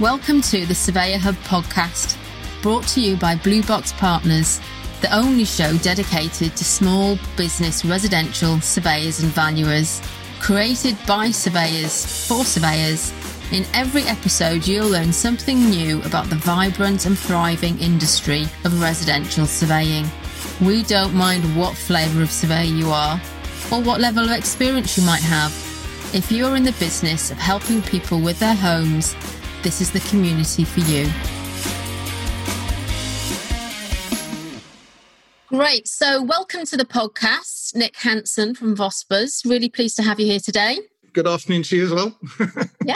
Welcome to the Surveyor Hub podcast, brought to you by Blue Box Partners, the only show dedicated to small business residential surveyors and valuers. Created by surveyors for surveyors, in every episode you'll learn something new about the vibrant and thriving industry of residential surveying. We don't mind what flavour of surveyor you are or what level of experience you might have. If you're in the business of helping people with their homes, this is the community for you. Great. So, welcome to the podcast, Nick Hanson from Vospers. Really pleased to have you here today. Good afternoon to you as well. yeah.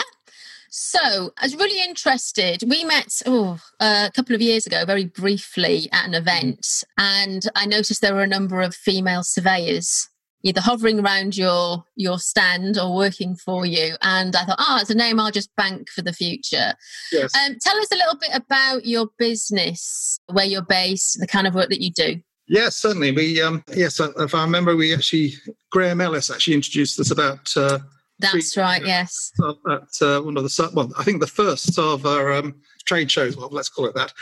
So, I was really interested. We met oh, a couple of years ago, very briefly, at an event, and I noticed there were a number of female surveyors either hovering around your your stand or working for you. And I thought, oh, it's a name I'll just bank for the future. Yes. Um, tell us a little bit about your business, where you're based, the kind of work that you do. Yes, certainly. We um, yes, if I remember, we actually Graham Ellis actually introduced us about. Uh, That's three, right. Yes. At uh, one of the well, I think the first of our um, trade shows. Well, let's call it that.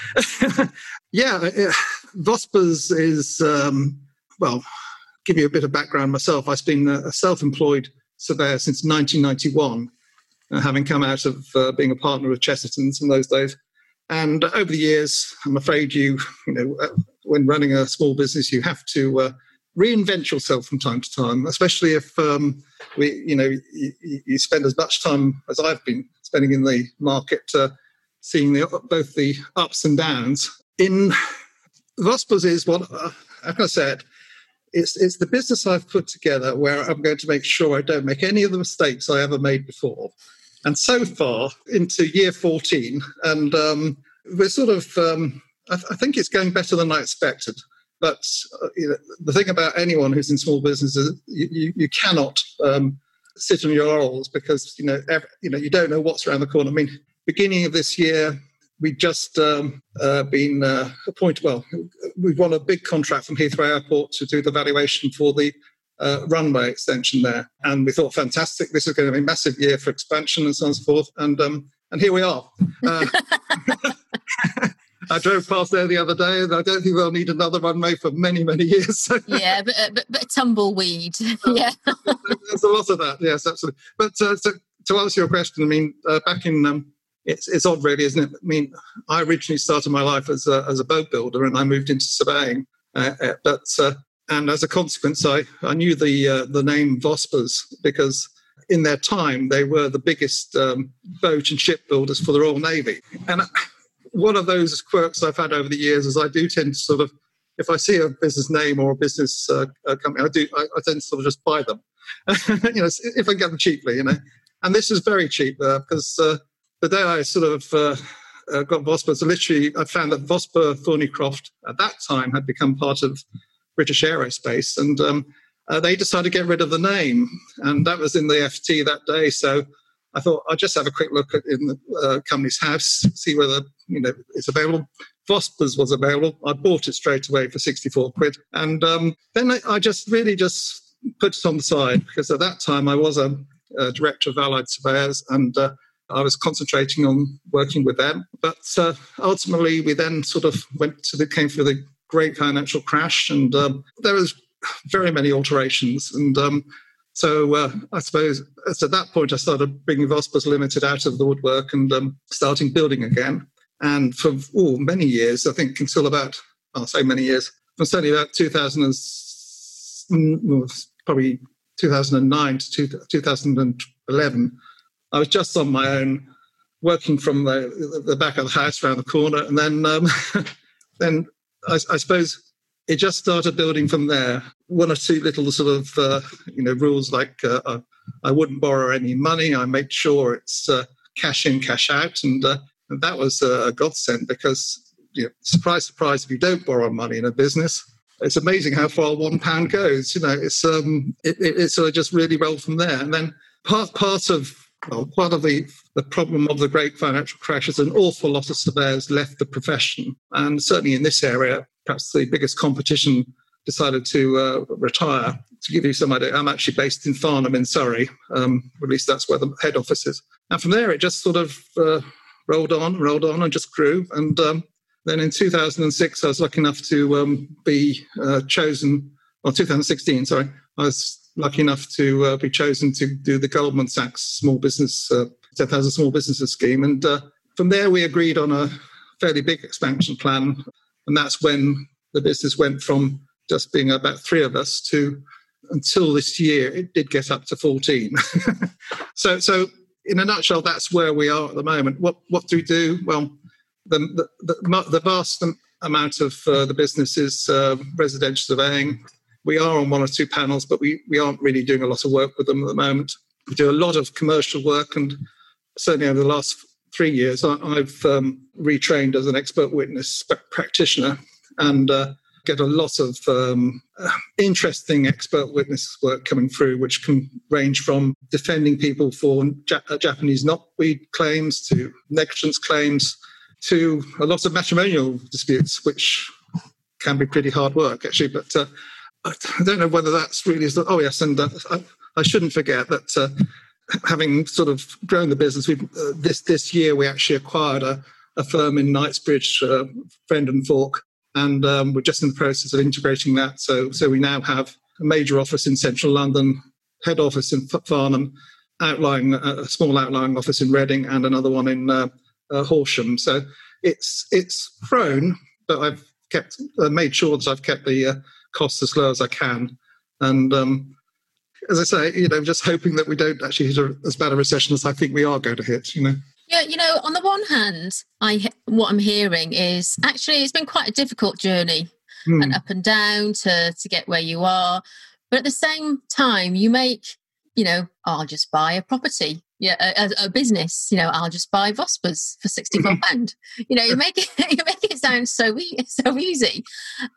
yeah, uh, Vospers is um, well give you a bit of background myself, I've been a self-employed surveyor since 1991, uh, having come out of uh, being a partner of Chesterton's in those days. And over the years, I'm afraid you, you know, uh, when running a small business, you have to uh, reinvent yourself from time to time, especially if um, we, you know, you, you, spend as much time as I've been spending in the market, uh, seeing the, both the ups and downs. In Vospers is what, uh, I said, it's it's the business I've put together where I'm going to make sure I don't make any of the mistakes I ever made before. And so far into year 14, and um, we're sort of, um, I, th- I, think it's going better than I expected. But uh, you know, the thing about anyone who's in small business is you, you, you cannot um, sit on your laurels because you know every, you know you don't know what's around the corner. I mean, beginning of this year, we've just um, uh, been uh, appointed, well, we've won a big contract from Heathrow Airport to do the valuation for the uh, runway extension there. And we thought, fantastic, this is going to be a massive year for expansion and so on and so forth. And, um, and here we are. Uh, I drove past there the other day, and I don't think they'll need another runway for many, many years. yeah, but, uh, but, but tumbleweed. yeah, there's a lot of that. Yes, absolutely. But uh, to, to answer your question, I mean, uh, back in um, it's, it's odd, really, isn't it? I mean, I originally started my life as a, as a boat builder and I moved into surveying. Uh, uh, but uh, and as a consequence, I, I knew the uh, the name Vospers because in their time they were the biggest um, boat and ship builders for the Royal Navy. And one of those quirks I've had over the years is I do tend to sort of, if I see a business name or a business uh, company, I do I, I, tend to sort of just buy them, you know, if I get them cheaply, you know. And this is very cheap because uh, the day I sort of uh, uh, got Vosper, so literally I found that Vosper Thornycroft at that time had become part of British Aerospace, and um, uh, they decided to get rid of the name, and that was in the FT that day. So I thought I'd just have a quick look at in the uh, Companies House, see whether you know it's available. Vospers was available. I bought it straight away for sixty-four quid, and um, then I, I, just really just put it on the side because at that time I was a, a director of Allied Surveyors, and uh, I was concentrating on working with them. But uh, ultimately, we then sort of went to the came through the great financial crash, and um, there was very many alterations. And um, so uh, I suppose at that point, I started bringing Vospers Limited out of the woodwork and um, starting building again. And for oh, many years, I think until about, I'll say many years, from certainly about 2000 and, mm, probably 2009 to 2011, I was just on my own, working from the, the back of the house around the corner, and then um, then I, I, suppose it just started building from there. One or two little sort of uh, you know rules like uh, I wouldn't borrow any money. I made sure it's uh, cash in, cash out, and, uh, and that was a godsend because you know, surprise, surprise, if you don't borrow money in a business, it's amazing how far one pound goes. You know, it's um, it, it, it sort of just really rolled from there, and then part part of well, part of the, the problem of the great financial crash is an awful lot of surveyors left the profession. And certainly in this area, perhaps the biggest competition decided to uh, retire. To give you some idea, I'm actually based in Farnham in Surrey. Um, at least that's where the head office is. And from there, it just sort of uh, rolled on, rolled on, and just grew. And um, then in 2006, I was lucky enough to um, be uh, chosen, or 2016, sorry, I was lucky enough to uh, be chosen to do the Goldman Sachs Small Business, uh, 10,000 Small Businesses Scheme. And uh, from there, we agreed on a fairly big expansion plan. And that's when the business went from just being about three of us to until this year, it did get up to 14. so, so in a nutshell, that's where we are at the moment. What what do we do? Well, the the, the, vast amount of uh, the business is uh, residential surveying. We are on one or two panels, but we we aren't really doing a lot of work with them at the moment. We do a lot of commercial work, and certainly over the last three years, I, have um, retrained as an expert witness practitioner, and uh, get a lot of um, interesting expert witness work coming through, which can range from defending people for uh, Japanese knotweed claims to negligence claims to a lot of matrimonial disputes, which can be pretty hard work, actually. But uh, I don't know whether that's really. Oh, yes, and uh, I, I, shouldn't forget that. Uh, having sort of grown the business, we uh, this this year we actually acquired a, a firm in Knightsbridge, uh, and Fork, and um, we're just in the process of integrating that. So, so we now have a major office in central London, head office in Farnham, outlying a small outlying office in Reading, and another one in uh, uh, Horsham. So it's it's grown, but I've kept uh, made sure that I've kept the uh, costs as low as I can, and um, as I say, you know, just hoping that we don't actually hit a, as bad a recession as I think we are going to hit. You know. Yeah, you know, on the one hand, I what I'm hearing is actually it's been quite a difficult journey mm. and up and down to to get where you are. But at the same time, you make, you know, I'll just buy a property, yeah, a, a business. You know, I'll just buy Vospers for sixty four pound. you know, you make it you make it sound so so easy.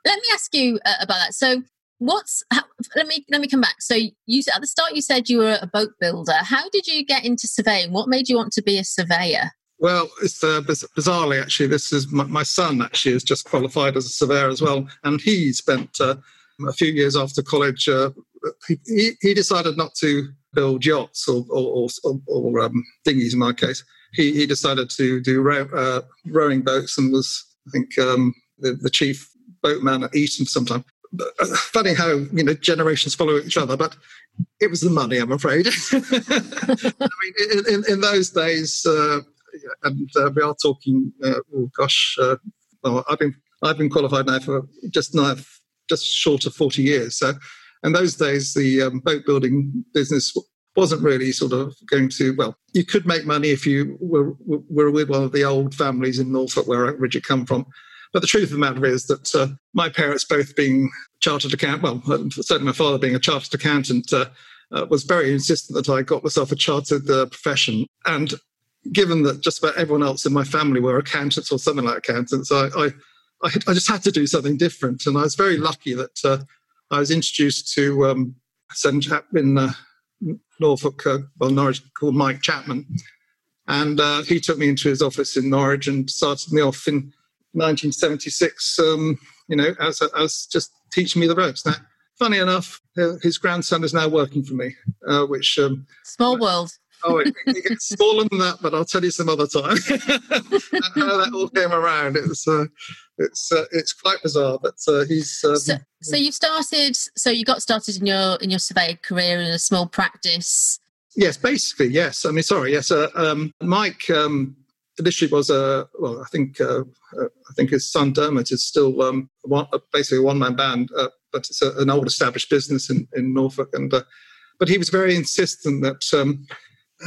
Let me ask you uh, about that. So, what's how, let me let me come back so you at the start you said you were a boat builder how did you get into surveying what made you want to be a surveyor well it's uh, bizarrely actually this is my, my, son actually is just qualified as a surveyor as well and he spent uh, a few years after college uh, he, he decided not to build yachts or, or, or, or um, dinghies in my case he, he decided to do row, uh, rowing boats and was i think um, the, the chief boatman at eton for some time funny how you know generations follow each other, but it was the money, I'm afraid. I mean, in, in, in those days, uh, and uh, we are talking. Uh, oh gosh, uh, well, I've been I've been qualified now for just now just short of 40 years. So, in those days, the um, boat building business wasn't really sort of going to well you could make money if you were, were with one of the old families in norfolk where originally come from but the truth of the matter is that uh, my parents, both being chartered accountant, well, certainly my father being a chartered accountant, uh, uh, was very insistent that I got myself a chartered uh, profession. And given that just about everyone else in my family were accountants or something like accountants, I, I, I, I just had to do something different. And I was very lucky that uh, I was introduced to um, a chap in Norfolk, well, Norwich, called Mike Chapman. And he took me into his office in Norwich and started me off in 1976, um, you know, as, as just teaching me the ropes. Now, funny enough, uh, his grandson is now working for me, uh, which. Um, Small world. Oh, it, it, gets smaller than that, but I'll tell you some other time how that all came around. It's uh, it's uh, it's quite bizarre, but uh, he's. Um, so, so you started. So you got started in your in your survey career in a small practice. Yes, basically, yes. I mean, sorry, yes. Uh, um, Mike um, initially was a well, I think uh, uh, I think his son Dermot is still um, one, uh, basically a one man band, uh, but it's a, an old established business in, in Norfolk, and uh, but he was very insistent that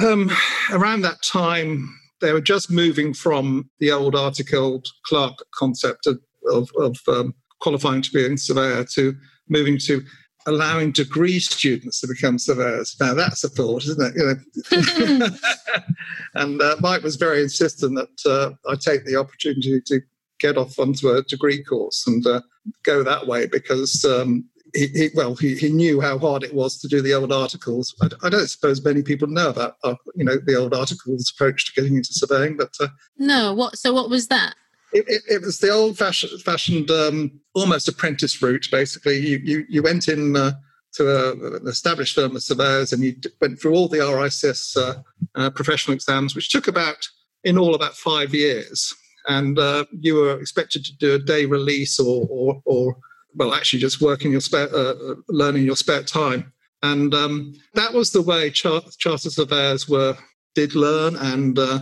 um, around that time they were just moving from the old articled clerk concept of, of, of um, qualifying to be a surveyor to moving to allowing degree students to become surveyors. Now that's a thought, isn't it? You know? and uh, Mike was very insistent that uh, I take the opportunity to get off onto a degree course and uh, go that way because um, he, he, well, he, he knew how hard it was to do the old articles. I, I don't suppose many people know about, uh, you know, the old articles approach to getting into surveying, but uh, no. What? So what was that? It, it, it, was the old fashioned, fashioned um, almost apprentice route. Basically, you you, you went in uh, to a, an established firm of surveyors and you went through all the RICS uh, uh, professional exams, which took about in all about five years. And uh, you were expected to do a day release or, or, or well, actually just working your spare, uh, uh, learning your spare time. And um, that was the way char- charter surveyors were did learn and uh,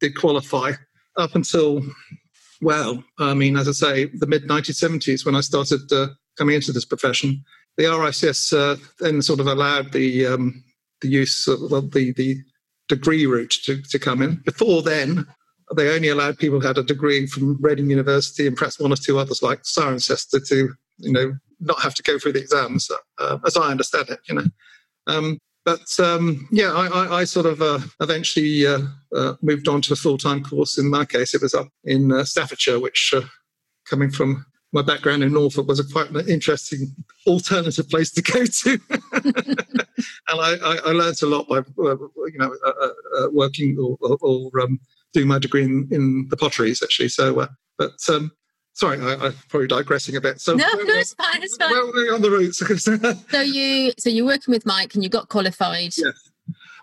did qualify up until, well, I mean, as I say, the mid 1970s when I started uh, coming into this profession. The RICS uh, then sort of allowed the um, the use of well, the the degree route to, to come in. Before then, they only allowed people who had a degree from Reading University and perhaps one or two others like Cirencester to you know not have to go through the exams, uh, as I understand it. You know, um, but um, yeah, I, I, I, sort of uh, eventually uh, uh moved on to a full time course. In my case, it was up in uh, Staffordshire, which uh, coming from my background in Norfolk was a quite an interesting alternative place to go to, and I, I, I, learned a lot by you know working or, or um, doing my degree in, in the potteries actually. So, but um, Sorry, I, am probably digressing a bit. So no, no, it's fine. It's fine. Where are we on the route? so you, so you're working with Mike, and you got qualified. Yes.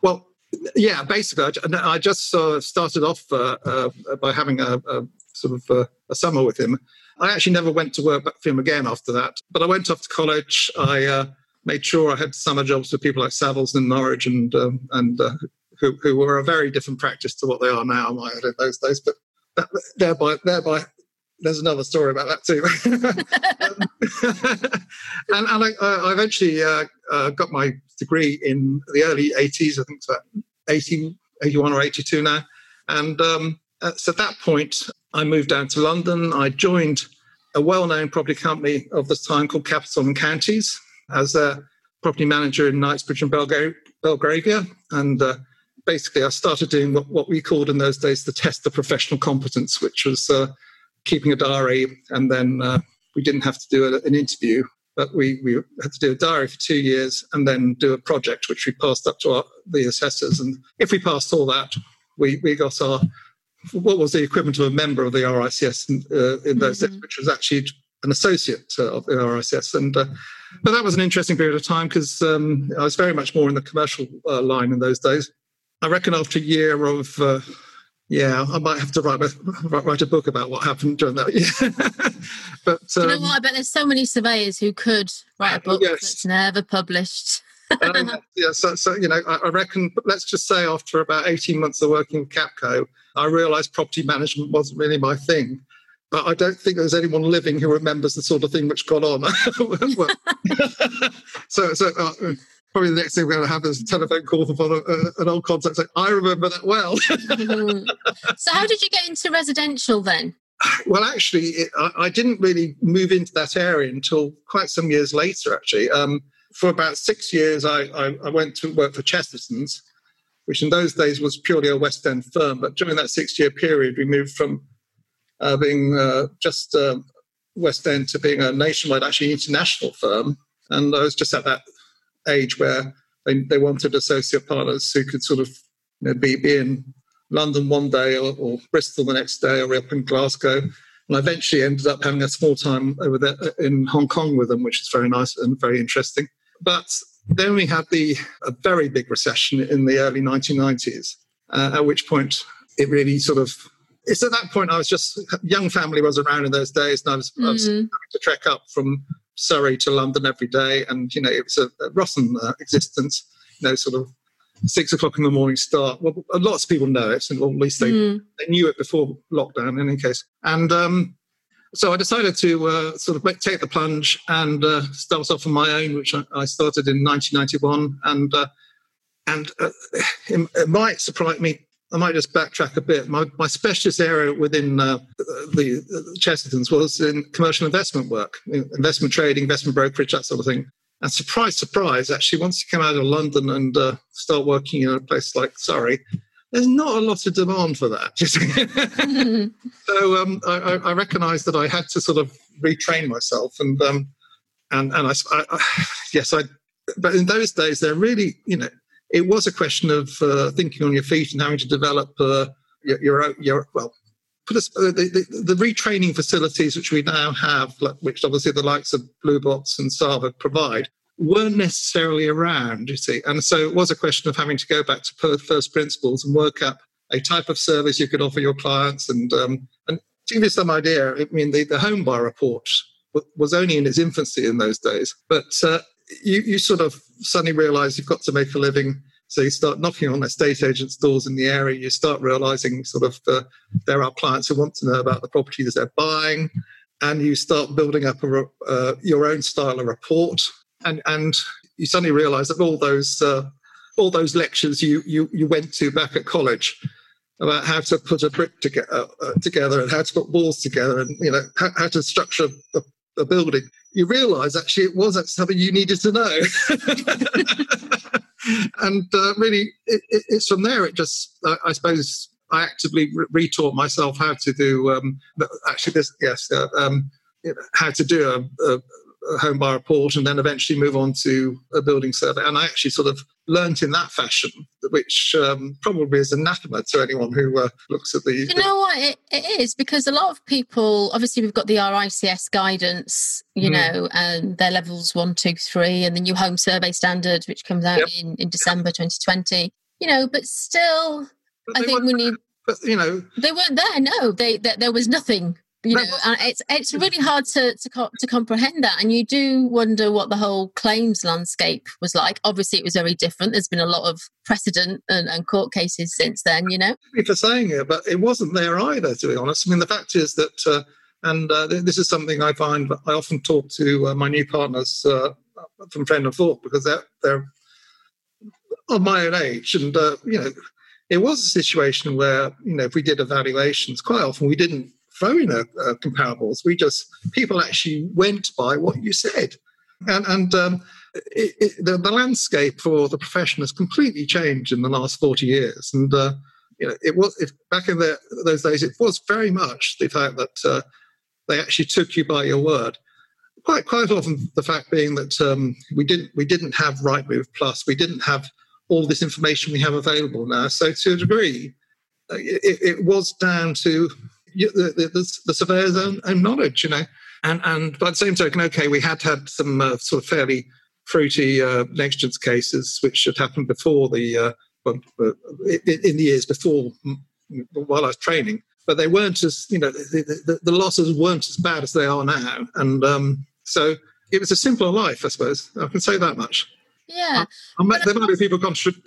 Well, yeah. Basically, I, I just uh, started off uh, uh, by having a, a sort of uh, a summer with him. I actually never went to work for him again after that. But I went off to college. I uh, made sure I had summer jobs with people like Savills and Norwich, and um, and uh, who, who were a very different practice to what they are now. I in those days, but thereby thereby there's another story about that too. um, and, and I, I, eventually uh, uh, got my degree in the early 80s. I think it's about 80, 81 or 82 now. And um, so at that point, I moved down to London. I joined a well-known property company of the time called Capital and Counties as a property manager in Knightsbridge and Belgra- Belgravia. And uh, basically, I started doing what, what, we called in those days the test of professional competence, which was uh, keeping a diary, and then uh, we didn't have to do a, an interview, but we, we had to do a diary for two years and then do a project, which we passed up to our, the assessors. And if we passed all that, we, we got our what was the equivalent of a member of the RICS in, uh, in those mm-hmm. days, which was actually an associate uh, of the RICS. And uh, but that was an interesting period of time because um, I was very much more in the commercial uh, line in those days. I reckon after a year of uh, yeah, I might have to write a, write a book about what happened during that year. but um, you know um, what? I bet there's so many surveyors who could write a book yes. that's never published. um, yeah, so, so you know, I, I, reckon. Let's just say after about 18 months of working with Capco, I realised property management wasn't really my thing. But I don't think there's anyone living who remembers the sort of thing which got on. so, so uh, probably the next thing we're going to have is a telephone call from an old contact saying, I remember that well. so, how did you get into residential then? Well, actually, it, I, I, didn't really move into that area until quite some years later, actually. Um, for about six years, I, I, I, went to work for Chesterton's, which in those days was purely a West End firm. But during that six year period, we moved from uh, being uh, just uh, West End to being a nationwide, actually international firm. And I was just at that age where they, they wanted associate partners who could sort of you know, be, be in London one day or, or, Bristol the next day or up in Glasgow. And I eventually ended up having a small time over there in Hong Kong with them, which is very nice and very interesting. But then we had the a very big recession in the early 1990s, uh, at which point it really sort of it's at that point I was just young family was around in those days, and I was, mm-hmm. I was mm-hmm. having to trek up from Surrey to London every day, and you know it was a, a Rossum uh, existence. You know, sort of six o'clock in the morning start. Well, lots of people know it, and at least they mm. they knew it before lockdown. In any case, and um, so I decided to uh, sort of take the plunge and uh, start off on my own, which I, I started in 1991, and uh, and uh, it, it, might surprise me I might just backtrack a bit. My, my specialist area within uh, the, the Chestertons was in commercial investment work, investment trading, investment brokerage, that sort of thing. And surprise, surprise, actually, once you come out of London and uh, start working in a place like Surrey, there's not a lot of demand for that. so um, I, I recognised that I had to sort of retrain myself, and um, and and I, I, I yes, I. But in those days, they're really, you know, it was a question of uh, thinking on your feet and having to develop uh, your, your, your, well, us, uh, the, the, the, retraining facilities which we now have, which obviously the likes of Blue Box and Sava provide, weren't necessarily around, you see. And so it was a question of having to go back to first principles and work up a type of service you could offer your clients. And um, and to give you some idea, I mean, the, the home report was only in its infancy in those days, but uh, you, you sort of suddenly realize you've got to make a living. So you start knocking on estate agents' doors in the area. You start realizing sort of uh, there are clients who want to know about the properties they're buying, and you start building up a, uh, your own style of report. And and you suddenly realize that all those uh, all those lectures you, you you went to back at college about how to put a brick together, uh, uh, together and how to put walls together and you know how, how to structure a, building you realize actually it was something you needed to know. And uh, really it, it, it's from there it just I, I suppose I actively re- retaught myself how to do um, actually this yes uh, um, how to do a, a, home buyer report and then eventually move on to a building survey. And I actually sort of learnt in that fashion, which um, probably is anathema to anyone who uh, looks at these. You know what? It, it is because a lot of people, obviously, we've got the RICS guidance, you mm. know, and their levels one, two, three, and the new home survey standard, which comes out yep. in, in December 2020. You know, but still, but I think we need. But you know, they weren't there. No, they, they there was nothing you know and it's it's really hard to, to to comprehend that and you do wonder what the whole claims landscape was like. Obviously it was very different. There's been a lot of precedent and, and court cases since then you know? For saying it but it wasn't there either to be honest. I mean the fact is that uh, and uh, this is something i find i often talk to uh, my new partners uh, from friend of thought because they're they're of my own age and uh, you know it was a situation where you know if we did evaluations quite often we didn't phone uh, comparables. We just people actually went by what you said, and and um, it, it, the, the, landscape for the profession has completely changed in the last forty years. And uh, you know, it was if, back in the, those days, it was very much the fact that uh, they actually took you by your word. Quite quite often, the fact being that um, we didn't we didn't have Rightmove Plus, we didn't have all this information we have available now. So to a degree, uh, it, it was down to the, the, the surveyor's own, own, knowledge, you know. And and by the same token, okay, we had had some uh, sort of fairly fruity uh, negligence cases which had happened before the uh, uh in the years before while I was training, but they weren't as you know the, the, the losses weren't as bad as they are now, and um, so it was a simpler life, I suppose. I can say that much. Yeah, I, I there might be people contradict,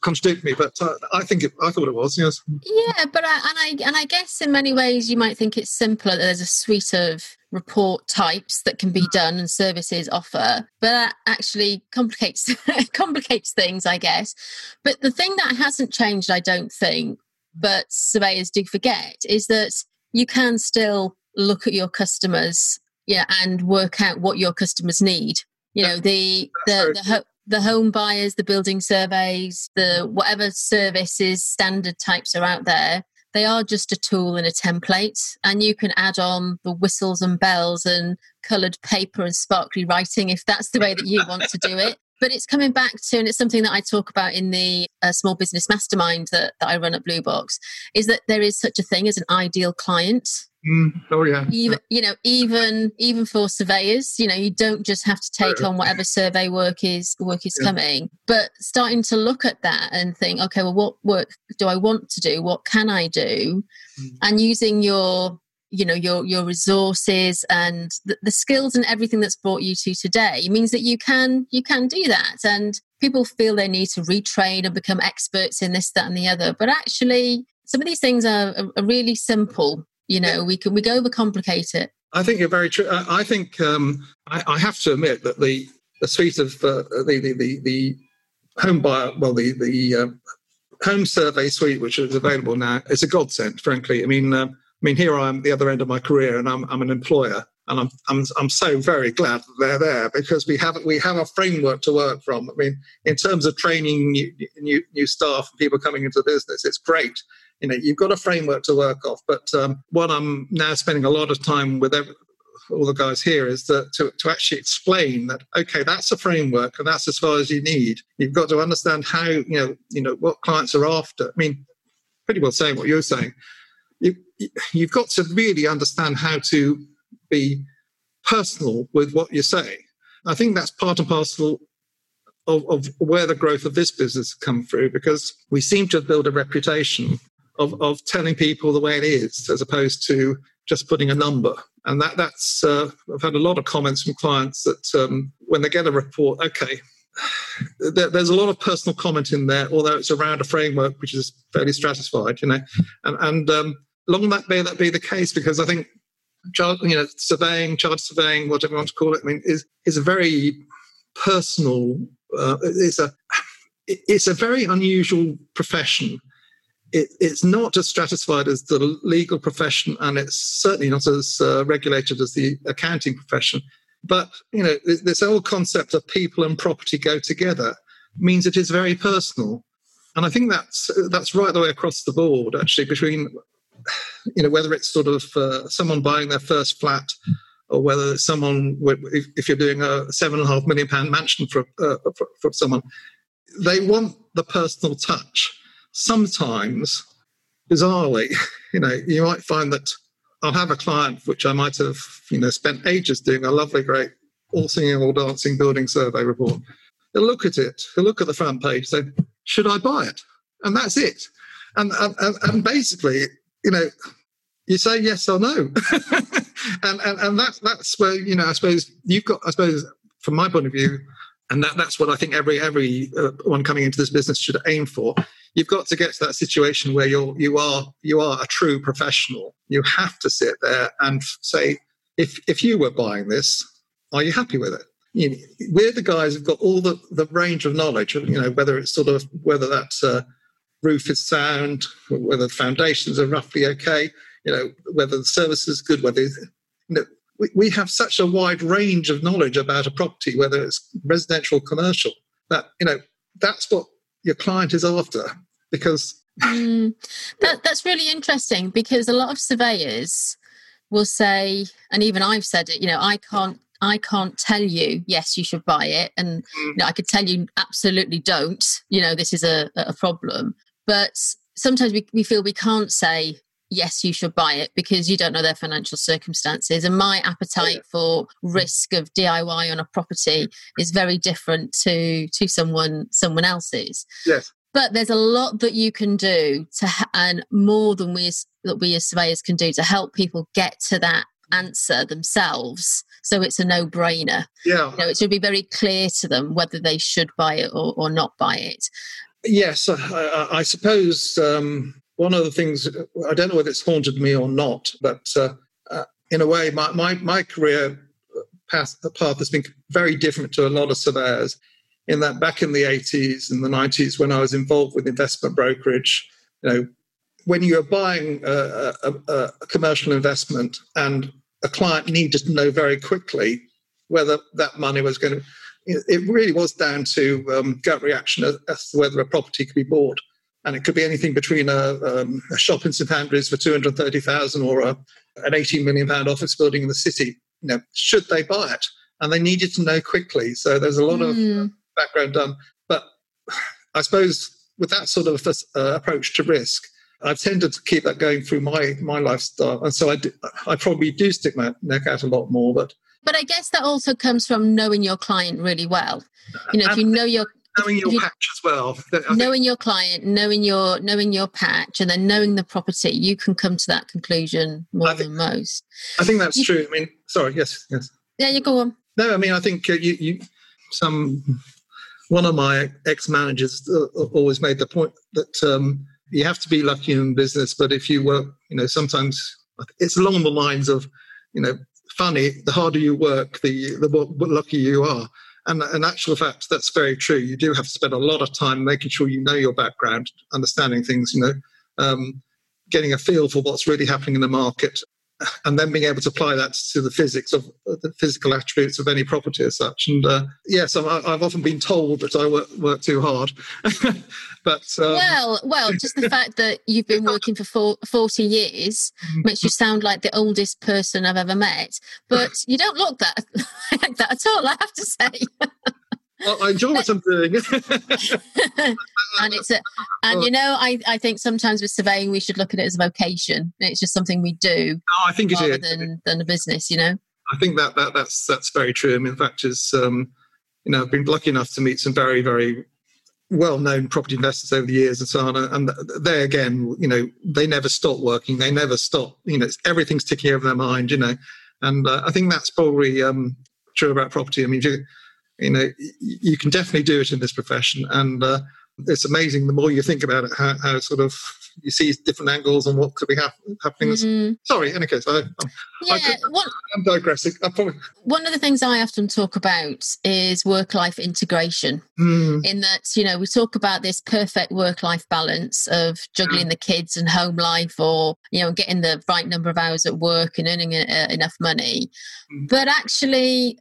contradict me, but uh, I think it, I thought it was. Yes. Yeah, but I, and I and I guess in many ways you might think it's simpler. There's a suite of report types that can be mm. done and services offer, but that actually complicates complicates things, I guess. But the thing that hasn't changed, I don't think, but surveyors do forget, is that you can still look at your customers, yeah, and work out what your customers need you know the the, the the home buyers, the building surveys, the whatever services, standard types are out there, they are just a tool and a template. And you can add on the whistles and bells and coloured paper and sparkly writing if that's the way that you want to do it. But it's coming back to, and it's something that I talk about in the uh, small business mastermind that, that I run at Blue Box, is that there is such a thing as an ideal client. Mm, oh yeah. Even you know, even even for surveyors, you know, you don't just have to take on whatever survey work is work is yeah. coming, but starting to look at that and think, okay, well, what work do I want to do? What can I do? Mm. And using your you know your your resources and the, the skills and everything that's brought you to today means that you can you can do that and people feel they need to retrain and become experts in this that and the other but actually some of these things are, are really simple you know, we can we go overcomplicate it. I think you're very true. I think um, I, I, have to admit that the the suite of uh, the, the, the the home buyer, well, the the uh, home survey suite, which is available now, is a godsend. Frankly, I mean, uh, I mean, here I am at the other end of my career, and I'm I'm an employer, and I'm I'm I'm so very glad that they're there because we have we have a framework to work from. I mean, in terms of training new new, new staff and people coming into the business, it's great. You know you've got a framework to work off but um, what i'm now spending a lot of time with every, all the guys here is that to, to actually explain that okay that's a framework and that's as far as you need. You've got to understand how you know you know what clients are after. I mean pretty well saying what you're saying you, you've got to really understand how to be personal with what you say i think that's part and parcel of, of, where the growth of this business has come through because we seem to build a reputation of, of telling people the way it is as opposed to just putting a number. And that that's uh, I've had a lot of comments from clients that um, when they get a report, okay, there's a lot of personal comment in there, although it's around a framework which is fairly stratified, you know, and, and um, long that may that be the case because I think you know surveying, chartered surveying, whatever you want to call it, I mean, is is a very personal. Uh, it's a it's a very unusual profession. It, it's not as stratified as the legal profession, and it's certainly not as uh, regulated as the accounting profession. But you know, this whole concept of people and property go together means it is very personal, and I think that's that's right the way across the board. Actually, between you know whether it's sort of uh, someone buying their first flat or whether someone if, you're doing a seven and a half million pound mansion for, uh, for, for someone they want the personal touch sometimes bizarrely you know you might find that i'll have a client which i might have you know spent ages doing a lovely great all singing all dancing building survey report. They'll look at it they'll look at the front page say should i buy it? And that's it. And and, and basically you know, you say yes or no, and, and and that's that's where you know I suppose you've got I suppose from my point of view, and that, that's what I think every every uh, one coming into this business should aim for. You've got to get to that situation where you're you are you are a true professional. You have to sit there and say, if if you were buying this, are you happy with it? You know, we're the guys who've got all the the range of knowledge. You know, whether it's sort of whether that's uh, roof is sound, whether the foundations are roughly okay, you know, whether the service is good, whether you know, we, we have such a wide range of knowledge about a property, whether it's residential, commercial, that you know that's what your client is after because mm, that, that's really interesting because a lot of surveyors will say and even i've said it you know i can't I can't tell you, yes, you should buy it. And mm. you know, I could tell you, absolutely don't. You know, this is a, a problem. But sometimes we, we feel we can't say, yes, you should buy it because you don't know their financial circumstances. And my appetite for risk of DIY on a property is very different to to someone someone else's. Yes. But there's a lot that you can do to, and more than we as, that we as surveyors can do to help people get to that answer themselves. So it's a no brainer. Yeah. You know, it should be very clear to them whether they should buy it or, or not buy it. Yes, I, I suppose um, one of the things, I don't know whether it's haunted me or not, but uh, uh, in a way, my, my, my career path, path has been very different to a lot of surveyors in that back in the 80s and the 90s when I was involved with investment brokerage, you know, when you're buying a, a, a commercial investment and a client needed to know very quickly whether that money was going to it really was down to um, gut reaction as, to whether a property could be bought. And it could be anything between a, um, a shop in St Andrews for 230,000 or a, an 18 million pound office building in the city. You know, should they buy it? And they needed to know quickly. So there's a lot mm. of hmm. background done. But I suppose with that sort of uh, approach to risk, I've tended to keep that going through my my lifestyle, and so I, do, I probably do stick my neck out a lot more. But but I guess that also comes from knowing your client really well. You know, if you know your knowing your you, patch as well. Knowing your client knowing your knowing your patch and then knowing the property you can come to that conclusion more think, than most. I think that's you, true. I mean sorry yes yes. Yeah you go on. No i mean i think uh, you, you some one of my ex-managers uh, always made the point that um, you have to be lucky in business but if you work you know sometimes it's along the lines of you know funny, the harder you work, the the more lucky you are. And in actual fact, that's very true. You do have to spend a lot of time making sure you know your background, understanding things, you know, um, getting a feel for what's really happening in the market, and then being able to apply that to the physics of the physical attributes of any property as such. And uh, yes, i have often been told that I work, work too hard. but um, well, well, just the fact that you've been working for four, forty years mm-hmm. makes you sound like the oldest person I've ever met. But you don't look that like that at all. I have to say. I enjoy what I'm doing. and it's a, and you know, I, I think sometimes with surveying we should look at it as a vocation. It's just something we do. Oh, I think it is than, than a business. You know. I think that, that that's that's very true. I mean, in fact, is um, you know, I've been lucky enough to meet some very very well-known property investors over the years and so on. And they again, you know, they never stop working. They never stop. You know, everything's ticking over their mind. You know, and uh, I think that's probably um, true about property. I mean, you, you know, you can definitely do it in this profession, and uh, it's amazing. The more you think about it, how, how sort of you see different angles and what could be happening. Mm. Sorry, in any case, I, I'm, yeah, I, am digressing. Probably... One of the things I often talk about is work-life integration. Mm. In that, you know, we talk about this perfect work-life balance of juggling mm. the kids and home life, or you know, getting the right number of hours at work and earning uh, enough money. Hmm. But actually,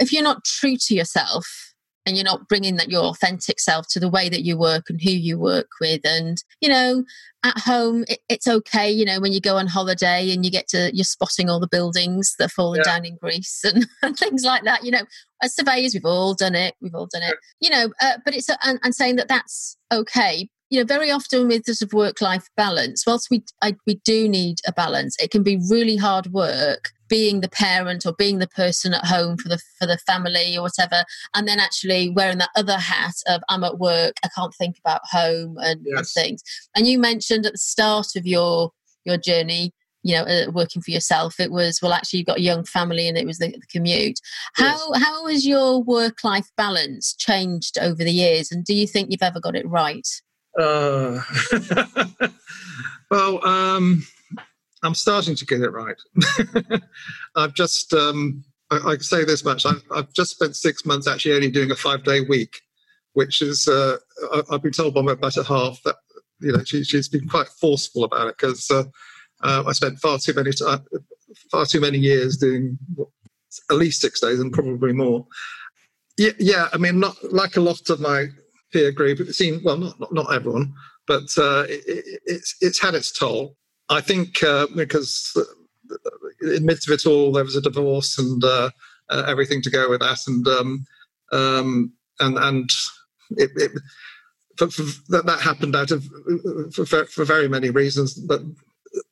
if you're not true to yourself and you're not bringing that your authentic self to the way that you work and who you work with and you know at home it, it's okay you know when you go on holiday and you get to you're spotting all the buildings that are falling yeah. down in greece and, and, things like that you know as surveyors we've all done it we've all done it you know uh, but it's and, and saying that that's okay you know, very often with sort of work-life balance, whilst we I, we do need a balance, it can be really hard work being the parent or being the person at home for the for the family or whatever and then actually wearing that other hat of i'm at work i can't think about home and, yes. and things and you mentioned at the start of your your journey you know uh, working for yourself it was well actually you've got a young family and it was the, the commute how yes. how has your work life balance changed over the years and do you think you've ever got it right uh, well um I'm starting to get it right. I've just, um, I, I, say this much, I've, I've, just spent six months actually only doing a five day week, which is, uh, I, have been told by my better half that, you know, she, has been quite forceful about it because uh, uh, I spent far too many, time, far too many years doing at least six days and probably more. Yeah, yeah I mean, not like a lot of my peer group, it seemed, well, not, not, not everyone, but uh, it, it, it's, it's had its toll. I think uh, because in the midst of it all, there was a divorce and uh, uh, everything to go with that, and um, um, and and it, it for, for, that, that happened out of for, for very many reasons, but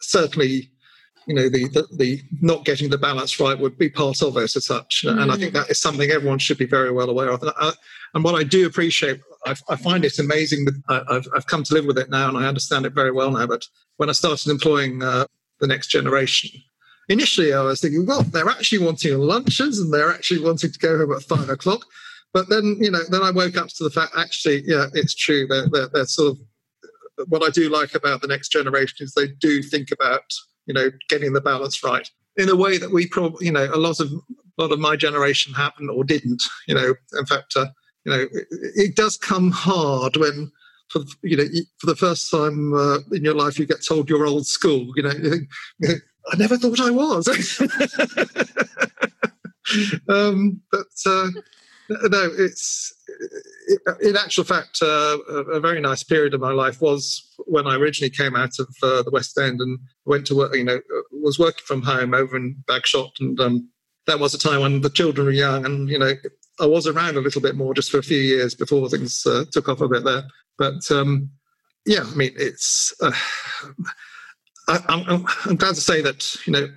certainly you know the, the, the not getting the balance right would be part of it as such mm. and i think mm. that is something everyone should be very well aware of and, I, and what i do appreciate I, I, find it amazing that I, have I've come to live with it now and i understand it very well now but when I started employing uh, the next generation, initially I was thinking, well, they're actually wanting lunches and they're actually wanting to go home at five o'clock. But then, you know, then I woke up to the fact, actually, yeah, it's true. They're, they're, they're sort of what I do like about the next generation is they do think about, you know, getting the balance right in a way that we probably, you know, a lot of a lot of my generation happened or didn't. You know, in fact, uh, you know, it, it does come hard when for you know for the first time uh, in your life you get told you're old school. You know, you think, I never thought I was. um, but uh, no, it's it, in actual fact uh, a very nice period of my life was when I originally came out of uh, the West End and went to work. You know, was working from home over in Bagshot, and um, that was a time when the children were young, and you know. I was around a little bit more just for a few years before things uh, took off a bit there. But um, yeah, I mean, it's. Uh, I, am glad to say that you know,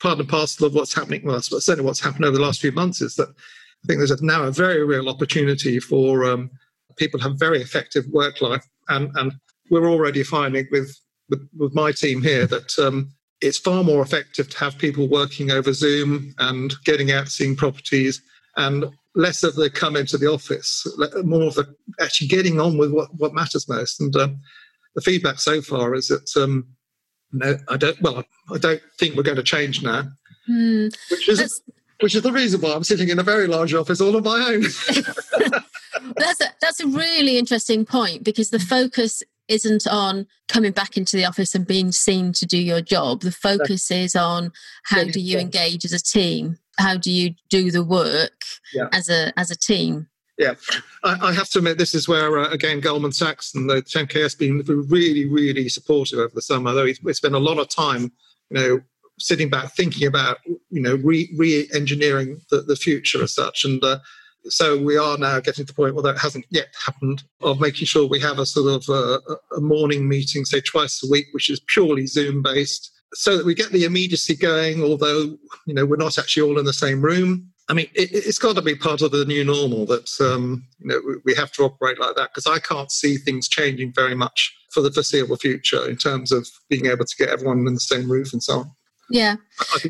part and parcel of what's happening. Well, certainly what's happened over the last few months is that I think there's now a very real opportunity for um, people to have very effective work life, and and we're already finding with with, with my team here that. Um, it's far more effective to have people working over Zoom and getting out seeing properties and less of the come into the office, more of the actually getting on with what, what matters most. And um, the feedback so far is that um, no, I don't. Well, I don't think we're going to change now, hmm. which is which is the reason why I'm sitting in a very large office all on my own. that's a, that's a really interesting point because the focus isn't on coming back into the office and being seen to do your job. The focus is on how do you engage as a team how do you do the work yeah. as a as a team? Yeah, I, I, have to admit this is where uh, again Goldman Sachs and the 10K has been really really supportive over the summer. Though we spent a lot of time, you know, sitting back thinking about you know re, re-engineering the, the future as such and. Uh, so we are now getting to the point, although that hasn't yet happened, of making sure we have a sort of uh, a morning meeting, say twice a week, which is purely Zoom based, so that we get the immediacy going, although you know we're not actually all in the same room. I mean, it, has got to be part of the new normal that um, you know we have to operate like that because I can't see things changing very much for the foreseeable future in terms of being able to get everyone in the same roof and so on. Yeah.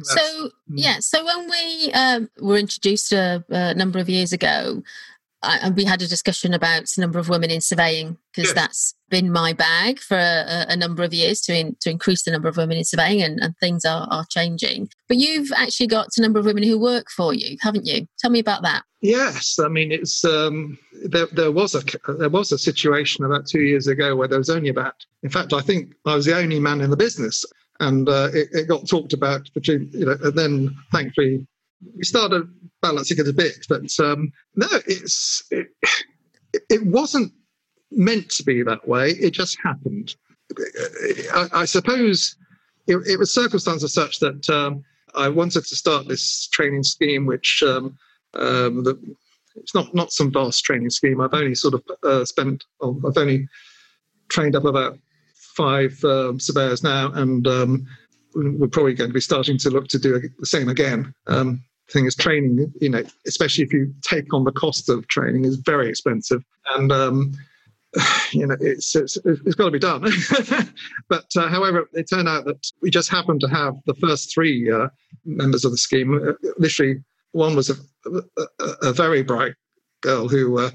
So mm. yeah. So when we um, were introduced a, a, number of years ago, I, we had a discussion about the number of women in surveying because that's been my bag for a, a number of years to in, to increase the number of women in surveying, and, and things are, are changing. But you've actually got a number of women who work for you, haven't you? Tell me about that. Yes, I mean it's um, there. There was a there was a situation about two years ago where there was only about. In fact, I think I was the only man in the business, and uh, it, it got talked about between you know. And then thankfully we started balancing it a bit, but um, no, it's it, it wasn't meant to be that way. It just happened. I, I suppose it, it, was circumstances such that um, I wanted to start this training scheme, which um, um, the, it's not not some vast training scheme. I've only sort of uh, spent. I've only trained up about five um, surveyors now, and um, we're probably going to be starting to look to do the same again. Um, thing is training, you know, especially if you take on the cost of training, is very expensive. And, um, you know, it's, it's, it's got to be done. but uh, however, it turned out that we just happened to have the first three uh, members of the scheme. Uh, literally, one was a, a, a very bright girl who uh,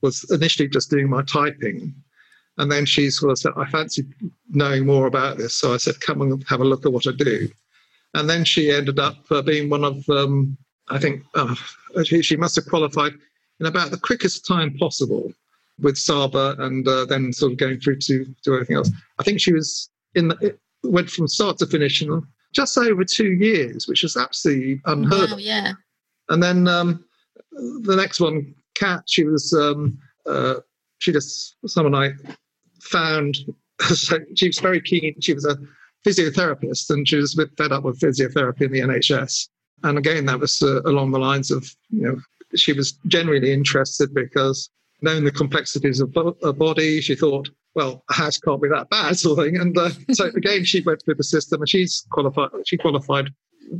was initially just doing my typing. And then she sort of said, I fancy knowing more about this. So I said, come and have a look at what I do and then she ended up uh, being one of um, I think uh, she, she, must have qualified in about the quickest time possible with SAVA, and uh, then sort of going through to to everything else. I think she was in the, went from start to finish in just over two years, which is absolutely unheard wow, of. Yeah. And then um, the next one, Kat, she was um, uh, she just someone I found. so she was very keen. She was a physiotherapist, and she was a bit fed up with physiotherapy in the NHS. And again, that was uh, along the lines of, you know, she was genuinely interested because knowing the complexities of her body, she thought, well, a house can't be that bad, sort of thing. And uh, so again, she went through the system, and she's qualified. She qualified.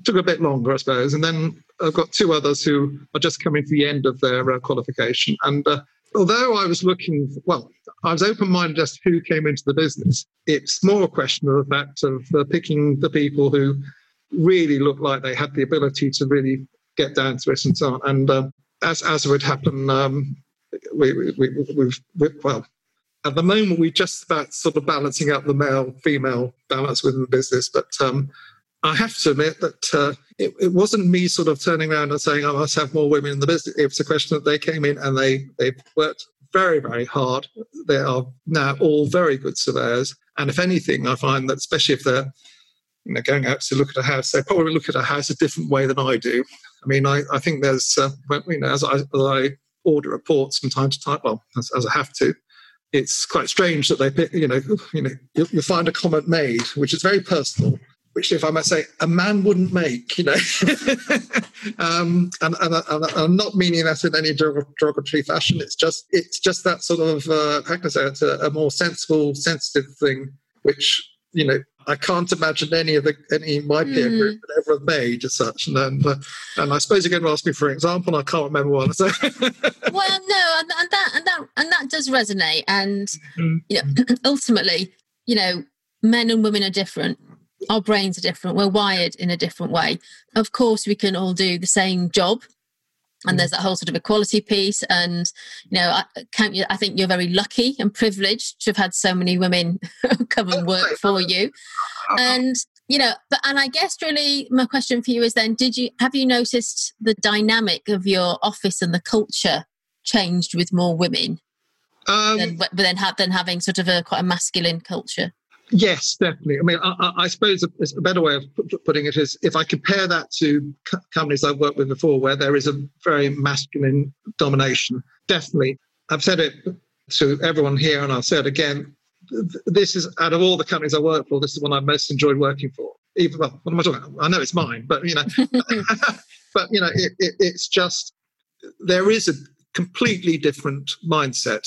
Took a bit longer, I suppose. And then I've got two others who are just coming to the end of their uh, qualification, and uh, although I was looking, well, I was open minded as to who came into the business. It's more a question of the fact of uh, picking the people who really looked like they had the ability to really get down to it and so on. And um, as as would happen, um, we, we, we, we've, well, at the moment we're just about sort of balancing out the male female balance within the business, but um, I have to admit that uh, it, it, wasn't me sort of turning around and saying I must have more women in the business. It was a question that they came in and they they worked very very hard. They are now all very good surveyors, and if anything, I find that especially if they're you know going out to look at a house, they probably look at a house a different way than I do. I mean, I, I think there's uh, you know as I, as I order reports from time to time, well as, as I have to, it's quite strange that they you know, you know, you, you find a comment made, which is very personal, which, if I might say, a man wouldn't make, you know. um, and, and, and, I'm not meaning that in any derogatory fashion. It's just it's just that sort of uh, how can I say it's a, a more sensible, sensitive thing, which you know I can't imagine any of the any of my peer mm. group would ever have made as such. And then, uh, and I suppose you're going to ask me for an example. I can't remember one. So. well, no, and, and, that and that and that does resonate. And mm. you know, ultimately, you know, men and women are different our brains are different. We're wired in a different way. Of course we can all do the same job and mm. there's that whole sort of equality piece and you know I, can't you, I think you're very lucky and privileged to have had so many women come and work for you. and you know but and i guess really my question for you is then did you have you noticed the dynamic of your office and the culture changed with more women um, than, but then have than having sort of a quite a masculine culture Yes, definitely. I mean, I, I suppose a, a, better way of putting it is if I compare that to companies I've worked with before, where there is a very masculine domination. Definitely, I've said it to everyone here, and I'll say it again. This is out of all the companies I work for, this is one I've most enjoyed working for. Even well, what am I talking? About? I know it's mine, but you know, but you know, it, it, it's just there is a completely different mindset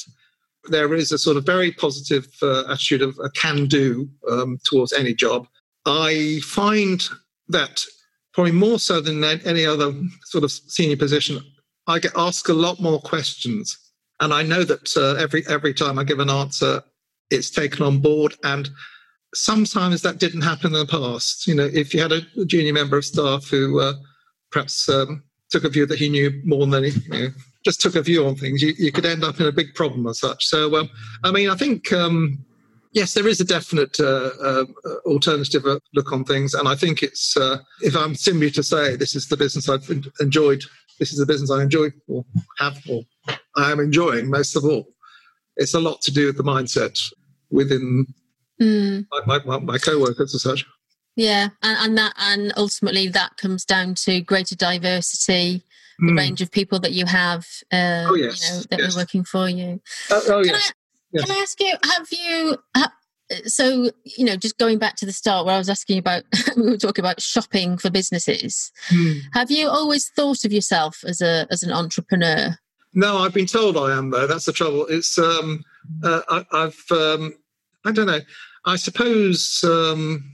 there is a sort of very positive uh, attitude of a can do um, towards any job. I find that probably more so than any other sort of senior position, I get asked a lot more questions, and I know that uh, every every time I give an answer, it's taken on board. And sometimes that didn't happen in the past. You know, if you had a junior member of staff who uh, perhaps um, took a view that he knew more than he you know, just took a view on things, you, you, could end up in a big problem as such. So, um, I mean, I think. Um, yes, there is a definite uh, uh, alternative look on things, and I think it's. Uh, if I'm simply to say this is the business I've enjoyed, this is the business I enjoy or have or I am enjoying most of all. It's a lot to do with the mindset within mm. my, my, my co-workers and such. Yeah, and, and that and ultimately that comes down to greater diversity, the mm. range of people that you have, uh, oh, yes. you know, that yes. are working for you. Uh, oh yes. Can I ask you, have you, so, you know, just going back to the start where I was asking about, we were talking about shopping for businesses. Hmm. Have you always thought of yourself as a, as an entrepreneur? No, I've been told I am though. That's the trouble. It's, um, uh, I, have um, I don't know. I suppose, um,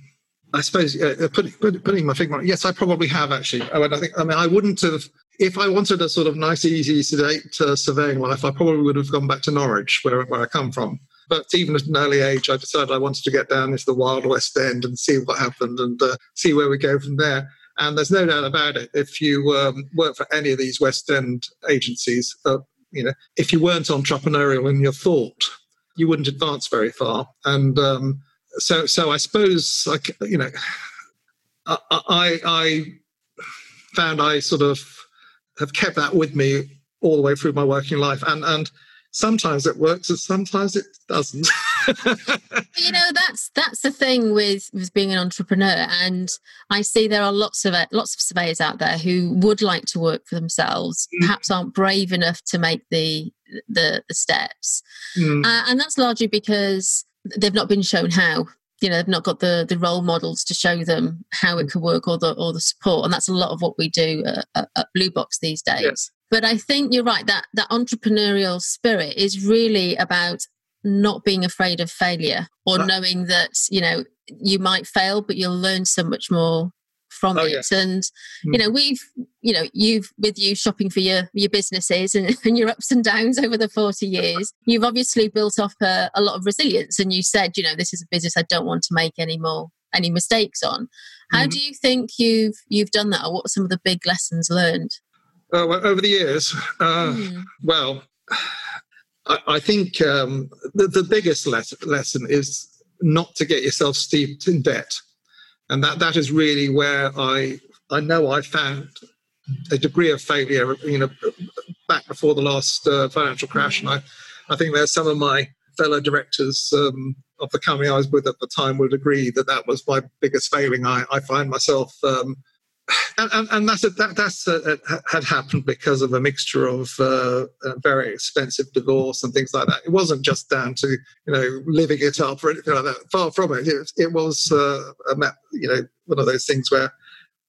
I suppose uh, putting, putting my finger on it, yes, I probably have actually. I mean, I think, I mean, I wouldn't have if I wanted a sort of nice, easy, sedate uh, surveying life, I probably would have gone back to Norwich, where, where I come from. But even at an early age, I decided I wanted to get down into the wild West End and see what happened and uh, see where we go from there. And there's no doubt about it. If you um, work for any of these West End agencies, uh, you know, if you weren't entrepreneurial in your thought, you wouldn't advance very far. And um, so, so I suppose, you know, I, I, I found I sort of have kept that with me all the way through my working life. And and sometimes it works and sometimes it doesn't. you know, that's that's the thing with with being an entrepreneur. And I see there are lots of lots of surveyors out there who would like to work for themselves, mm. perhaps aren't brave enough to make the the, the steps. Mm. Uh, and that's largely because they've not been shown how you know they've not got the the role models to show them how it mm. could work or the or the support and that's a lot of what we do at, at blue box these days. Yes. but i think you're right that that entrepreneurial spirit is really about not being afraid of failure or knowing that you know you might fail but you'll learn so much more from oh, it. And mm. you know, we've you know, you've with you shopping for your your businesses and, and your ups and downs over the forty years, you've obviously built up a, a lot of resilience. And you said, you know, this is a business I don't want to make any more any mistakes on. How mm. do you think you've you've done that, or what are some of the big lessons learned? Uh, well, over the years, uh, mm. well, I, I think um, the, the biggest lesson is not to get yourself steeped in debt and that that is really where I I know I found a degree of failure. You know, back before the last uh, financial crash, and I I think there's some of my fellow directors um, of the company I was with at the time would agree that that was my biggest failing. I, I find myself um, and, and, that's that that's a, had happened because of a mixture of uh, a very expensive divorce and things like that. It wasn't just down to you know living it up or anything like that. Far from it. It, it was uh, a you know one of those things where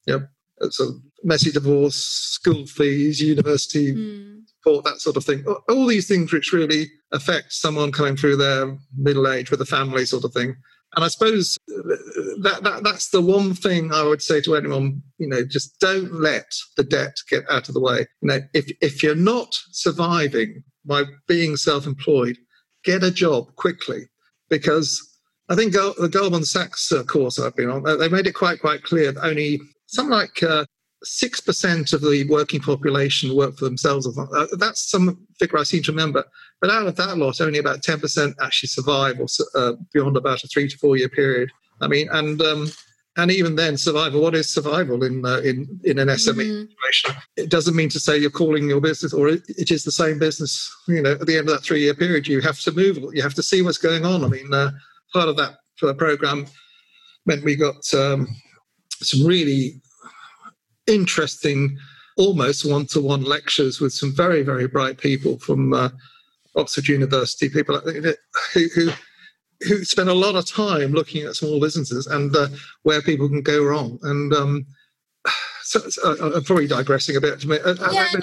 you know it's a messy divorce, school fees, university mm. support, that sort of thing. All these things which really affect someone coming through their middle age with a family sort of thing. And I suppose that, that that's the one thing I would say to anyone, you know, just don't let the debt get out of the way. You know, if if you're not surviving by being self-employed, get a job quickly because I think the Goldman Sachs uh, course I've been on, they made it quite quite clear that only something like uh, six percent of the working population work for themselves. Uh, that's some figure I seem to remember. But out of that lot, only about ten percent actually survive or uh, beyond about a three to four year period. I mean, and um, and even then, survival. What is survival in uh, in in an SME mm-hmm. situation? It doesn't mean to say you're calling your business, or it, it is the same business. You know, at the end of that three year period, you have to move. You have to see what's going on. I mean, uh, part of that program meant we got um, some really interesting, almost one to one lectures with some very, very bright people from uh, Oxford University, people who, who, who spend a lot of time looking at small businesses and uh, where people can go wrong. And um, so, so uh, I'm probably digressing a bit. Uh, uh, yeah, no.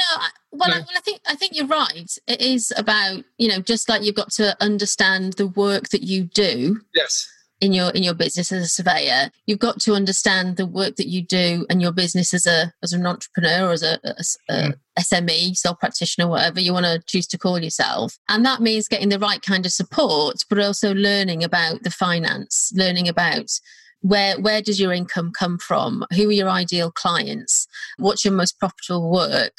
Well, no. I, well, I think I think you're right. It is about you know just like you've got to understand the work that you do. Yes in your in your business as a surveyor you've got to understand the work that you do and your business as a as an entrepreneur or as a, a, a mm. sme sole practitioner whatever you want to choose to call yourself. And that means getting the right kind of support but also learning about the finance learning about where where does your income come from? Who are your ideal clients? What's your most profitable work?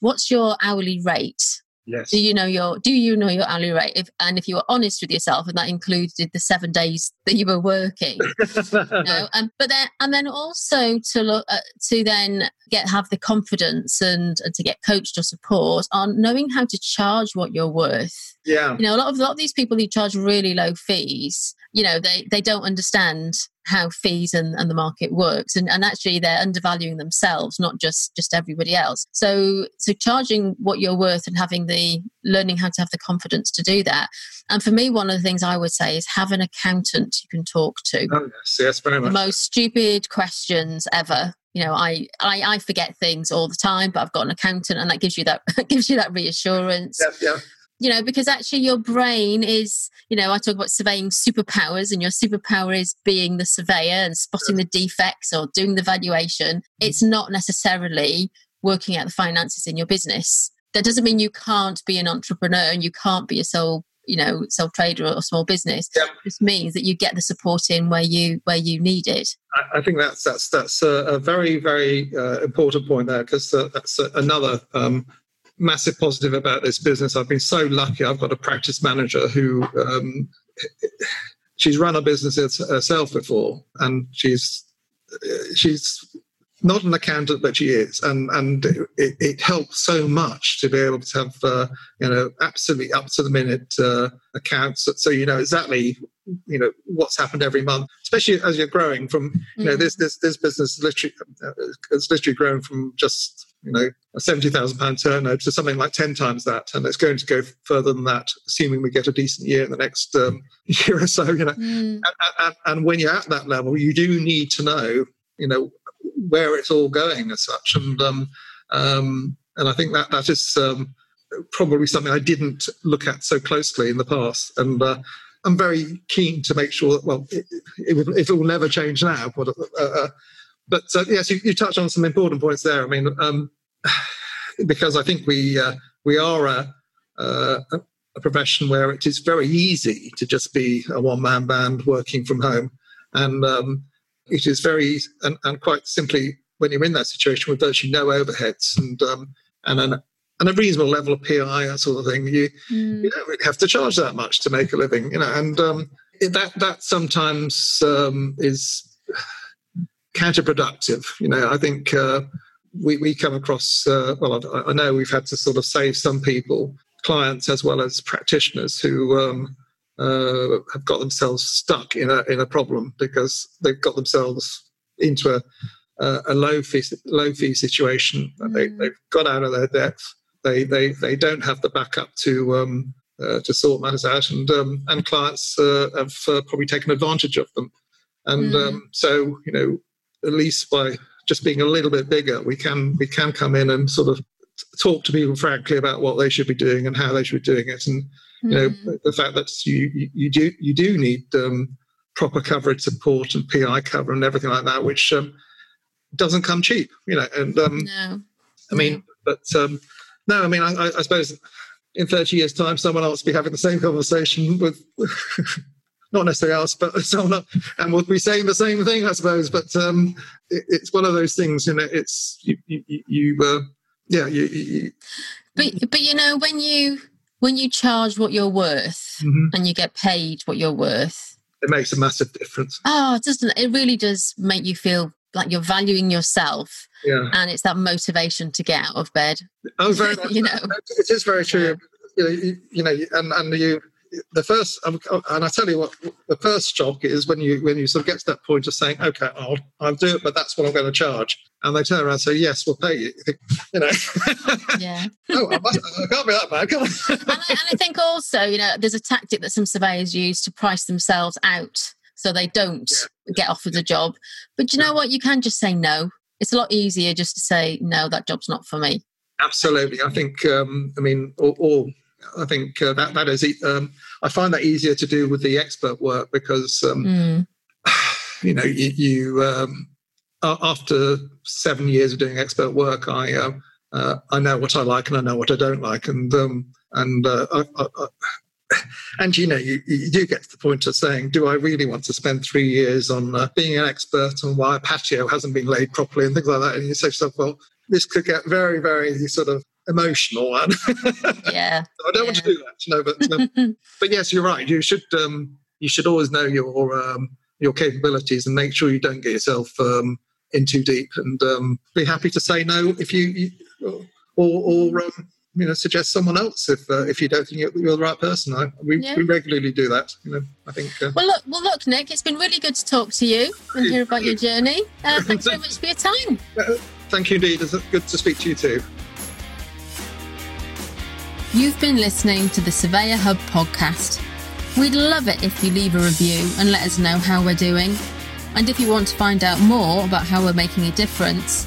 What's your hourly rate Yes. Do you know your Do you know your hourly rate? If, and if you were honest with yourself, and that included the seven days that you were working, you know, and but then and then also to look at, to then get have the confidence and and to get coached or support on knowing how to charge what you're worth. Yeah. You know, a lot of a lot of these people who charge really low fees, you know, they they don't understand how fees and, and the market works. And, and actually they're undervaluing themselves not just just everybody else. So so charging what you're worth and having the learning how to have the confidence to do that. And for me one of the things i would say is have an accountant you can talk to. Oh yes. Yes very much. The most stupid questions ever you know I, I i forget things all the time but i've got an accountant and that gives you that gives you that reassurance yeah, yeah you know, because actually your brain is, you know, I talk about surveying superpowers, and your superpower is being the surveyor and spotting the defects or doing the valuation. It's not necessarily working out the finances in your business. That doesn't mean you can't be an entrepreneur and you can't be a sole, you know, sole trader or small business. Yep. It just means that you get the support in where you where you need it. I, I think that's that's that's a, a very very uh, important point there because uh, that's uh, another um, massive positive about this business. I've been so lucky. I've got a practice manager who um, she's run a business herself before, and she's she's not an accountant, but she is, and and it, it helps so much to be able to have uh, you know absolutely up to the minute uh, accounts, so you know exactly you know what's happened every month, especially as you're growing from you know mm. this this this business literally uh, it's literally grown from just you know, a seventy thousand pound turnover to something like ten times that, and it's going to go further than that, assuming we get a decent year in the next um, year or so. You know, mm. and, and, and, when you're at that level, you do need to know, you know, where it's all going as such, and um, um, and I think that that is um, probably something I didn't look at so closely in the past, and. Uh, I'm very keen to make sure that, well, it, it, if it will never change now, but, uh, uh, but uh, yes, you, you, touched on some important points there. I mean, um, because I think we uh, we are a, a, a, profession where it is very easy to just be a one man band working from home, and um, it is very and, and, quite simply when you're in that situation with virtually no overheads and um, and an and a reasonable level of PI, that sort of thing, you mm. you don't really have to charge that much to make a living, you know, and um, that that sometimes um, is counterproductive. You know, I think uh, we, we come across, uh, well, I, I, know we've had to sort of save some people, clients as well as practitioners who um, uh, have got themselves stuck in a, in a problem because they've got themselves into a, a low fee, low fee situation. Mm. They, they've got out of their depth. They, they, they don't have the backup to, um, uh, to sort matters out, and, um, and clients uh, have uh, probably taken advantage of them. And mm. Um, so, you know, at least by just being a little bit bigger, we can we can come in and sort of talk to people frankly about what they should be doing and how they should be doing it, and you know mm. the fact that you you do you do need um, proper coverage support and PI cover and everything like that, which um, doesn't come cheap, you know. And um, no. I mean, but um, no, I mean, I, I suppose in 30 years' time, someone else will be having the same conversation with not necessarily us, but someone, and we'll be saying the same thing, I suppose. But um, it, it's one of those things, you know. It's you, you, you uh, yeah, you, you, But but you know when you when you charge what you're worth mm-hmm. and you get paid what you're worth, it makes a massive difference. Oh, it doesn't it? Really does make you feel like you're valuing yourself. Yeah. And it's that motivation to get out of bed. Oh, very much. you know, it is very true. You know, you, you know, and and you the first and I tell you what the first shock is when you when you sort of get to that point of saying okay I'll I'll do it but that's what I'm going to charge. And they turn around and say yes we'll pay you. You, know? Yeah. Oh I, must, I, can't be that bad can I? and, I, and I think also you know there's a tactic that some surveyors use to price themselves out so they don't yeah. get offered a job. But you know what? You can just say no. It's a lot easier just to say no that job's not for me. Absolutely. I think um, I mean all, or I think uh, that that is. Um, I find that easier to do with the expert work because um, mm. you know you, you um, after seven years of doing expert work, I uh, uh, I know what I like and I know what I don't like, and um, and uh, I, I, and you know, you, you, do get to the point of saying, do I really want to spend three years on uh, being an expert on why a patio hasn't been laid properly and things like that? And you say to yourself, well, this could get very, very sort of emotional. And yeah, I don't yeah. want to do that, know. But um, but yes, you're right. You should um, you should always know your um, your capabilities and make sure you don't get yourself um, in too deep. And um, be happy to say no if you, you or, or um, you know suggest someone else if uh, if you don't think you're, the right person. I, we, yeah. we regularly do that. You know, I think. Uh, well, look, well, look, Nick, it's been really good to talk to you and hear about your journey. Uh, thanks very much for your time. Uh, thank you, indeed. It's good to speak to you too. You've been listening to the Surveyor Hub podcast. We'd love it if you leave a review and let us know how we're doing. And if you want to find out more about how we're making a difference,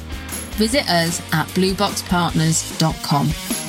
visit us at blueboxpartners.com.